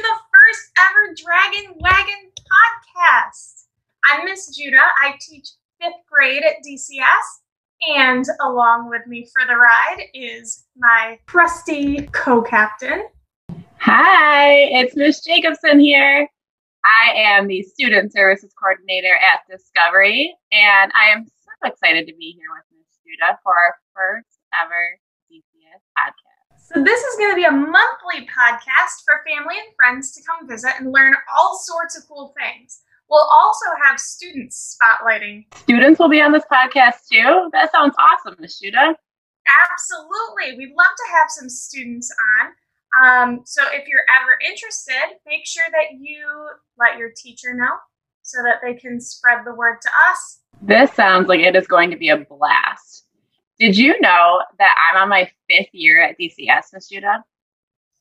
the first ever Dragon Wagon podcast. I'm Miss Judah. I teach fifth grade at DCS, and along with me for the ride is my trusty co captain. Hi, it's Miss Jacobson here. I am the Student Services Coordinator at Discovery, and I am so excited to be here with Miss Judah for our first ever DCS podcast. So, this is going to be a monthly podcast for family and friends to come visit and learn all sorts of cool things. We'll also have students spotlighting. Students will be on this podcast too. That sounds awesome, Miss Judah. Absolutely. We'd love to have some students on. Um, so if you're ever interested, make sure that you let your teacher know so that they can spread the word to us. This sounds like it is going to be a blast. Did you know that I'm on my fifth year at DCS, Miss Judah?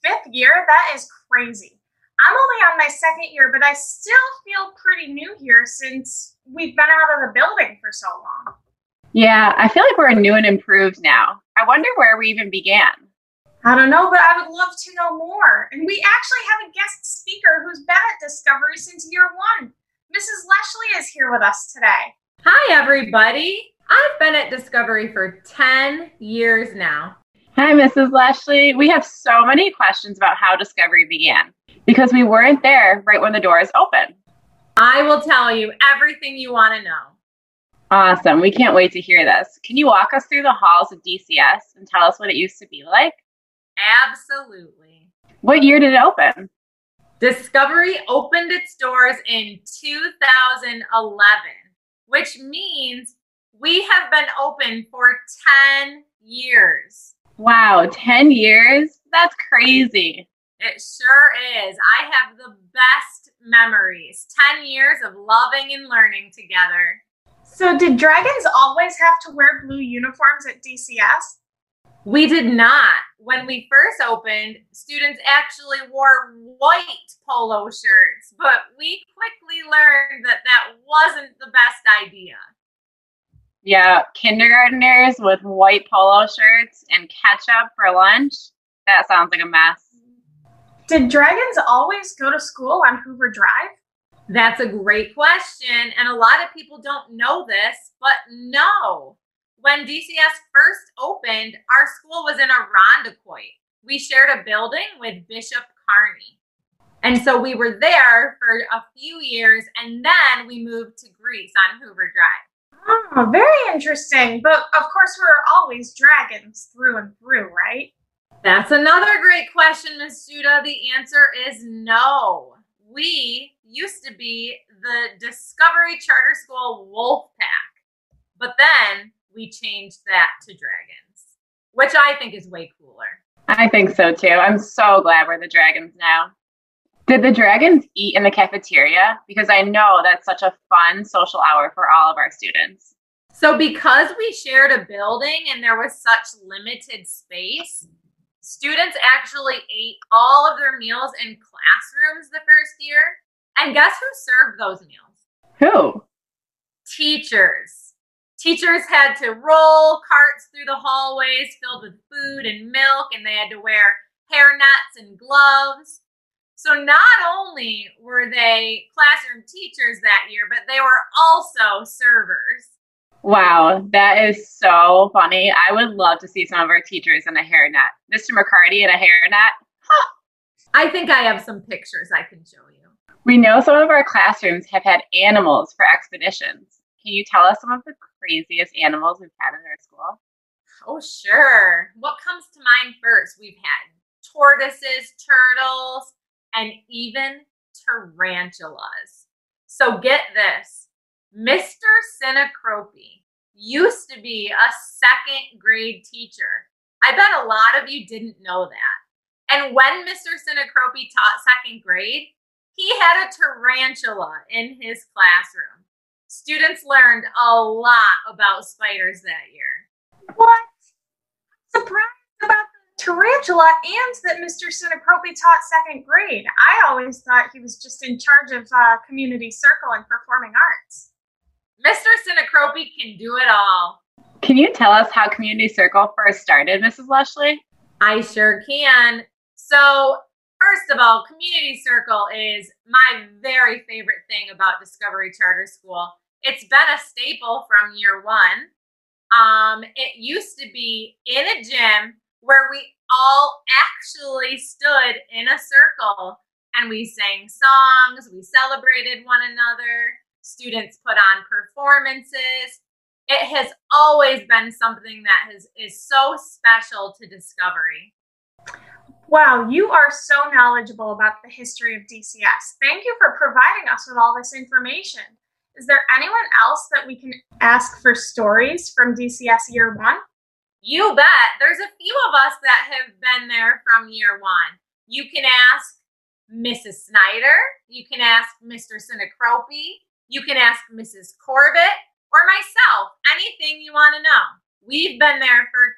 Fifth year? That is crazy. I'm only on my second year, but I still feel pretty new here since we've been out of the building for so long. Yeah, I feel like we're new and improved now. I wonder where we even began. I don't know, but I would love to know more. And we actually have a guest speaker who's been at Discovery since year one. Mrs. Leshley is here with us today. Hi, everybody. I've been at Discovery for 10 years now. Hi, Mrs. Leshley. We have so many questions about how Discovery began because we weren't there right when the doors opened. I will tell you everything you want to know. Awesome. We can't wait to hear this. Can you walk us through the halls of DCS and tell us what it used to be like? Absolutely. What year did it open? Discovery opened its doors in 2011, which means we have been open for 10 years. Wow, 10 years? That's crazy. It sure is. I have the best memories 10 years of loving and learning together. So, did dragons always have to wear blue uniforms at DCS? We did not. When we first opened, students actually wore white polo shirts, but we quickly learned that that wasn't the best idea. Yeah, kindergarteners with white polo shirts and ketchup for lunch. That sounds like a mess. Did dragons always go to school on Hoover Drive? That's a great question, and a lot of people don't know this, but no. When DCS first opened, our school was in Irondequoit. We shared a building with Bishop Kearney. And so we were there for a few years, and then we moved to Greece on Hoover Drive. Oh, very interesting. But of course, we're always dragons through and through, right? That's another great question, Miss Judah. The answer is no. We used to be the Discovery Charter School Wolf Pack, but then we changed that to dragons, which I think is way cooler. I think so too. I'm so glad we're the dragons now. Did the dragons eat in the cafeteria? Because I know that's such a fun social hour for all of our students. So, because we shared a building and there was such limited space, students actually ate all of their meals in classrooms the first year. And guess who served those meals? Who? Teachers. Teachers had to roll carts through the hallways filled with food and milk, and they had to wear hair nets and gloves. So, not only were they classroom teachers that year, but they were also servers. Wow, that is so funny. I would love to see some of our teachers in a hairnet. Mr. McCarty in a hairnet. Huh. I think I have some pictures I can show you. We know some of our classrooms have had animals for expeditions. Can you tell us some of the craziest animals we've had in our school? Oh, sure. What comes to mind first? We've had tortoises, turtles, and even tarantulas. So get this Mr. Sinacropi used to be a second grade teacher. I bet a lot of you didn't know that. And when Mr. Sinacropi taught second grade, he had a tarantula in his classroom. Students learned a lot about spiders that year. What? Surprised about tarantula and that Mr. Sinacropi taught second grade. I always thought he was just in charge of uh, community circle and performing arts. Mr. Sinacropi can do it all. Can you tell us how Community Circle first started, Mrs. Leshley? I sure can. So, First of all, Community Circle is my very favorite thing about Discovery Charter School. It's been a staple from year one. Um, it used to be in a gym where we all actually stood in a circle and we sang songs, we celebrated one another, students put on performances. It has always been something that has, is so special to Discovery. Wow, you are so knowledgeable about the history of DCS. Thank you for providing us with all this information. Is there anyone else that we can ask for stories from DCS year one? You bet. There's a few of us that have been there from year one. You can ask Mrs. Snyder. You can ask Mr. Sinacropi. You can ask Mrs. Corbett or myself. Anything you want to know. We've been there for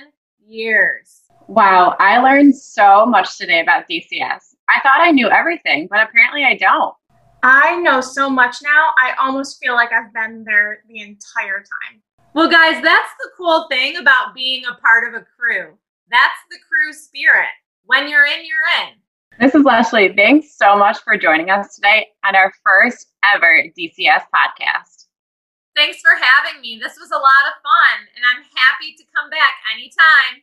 10 years. Wow, I learned so much today about DCS. I thought I knew everything, but apparently I don't. I know so much now, I almost feel like I've been there the entire time. Well, guys, that's the cool thing about being a part of a crew. That's the crew spirit. When you're in, you're in. This is Leslie. Thanks so much for joining us today on our first ever DCS podcast. Thanks for having me. This was a lot of fun, and I'm happy to come back anytime.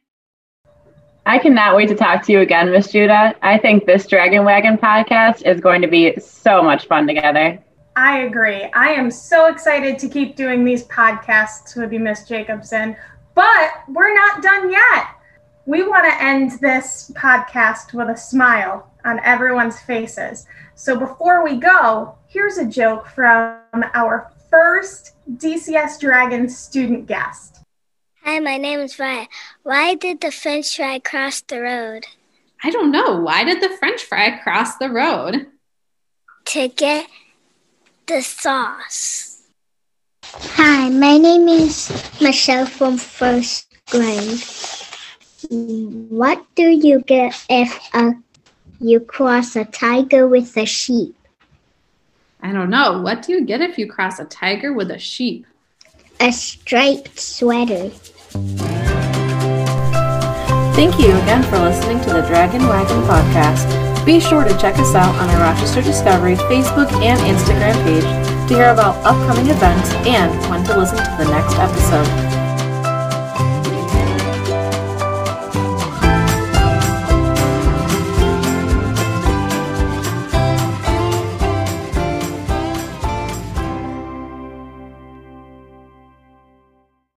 I cannot wait to talk to you again, Miss Judah. I think this Dragon Wagon podcast is going to be so much fun together. I agree. I am so excited to keep doing these podcasts with you, Miss Jacobson, but we're not done yet. We want to end this podcast with a smile on everyone's faces. So before we go, here's a joke from our first DCS Dragon student guest. Hi, my name is Ryan. Why did the french fry cross the road? I don't know. Why did the french fry cross the road? To get the sauce. Hi, my name is Michelle from first grade. What do you get if uh, you cross a tiger with a sheep? I don't know. What do you get if you cross a tiger with a sheep? A striped sweater. Thank you again for listening to the Dragon Wagon podcast. Be sure to check us out on our Rochester Discovery Facebook and Instagram page to hear about upcoming events and when to listen to the next episode.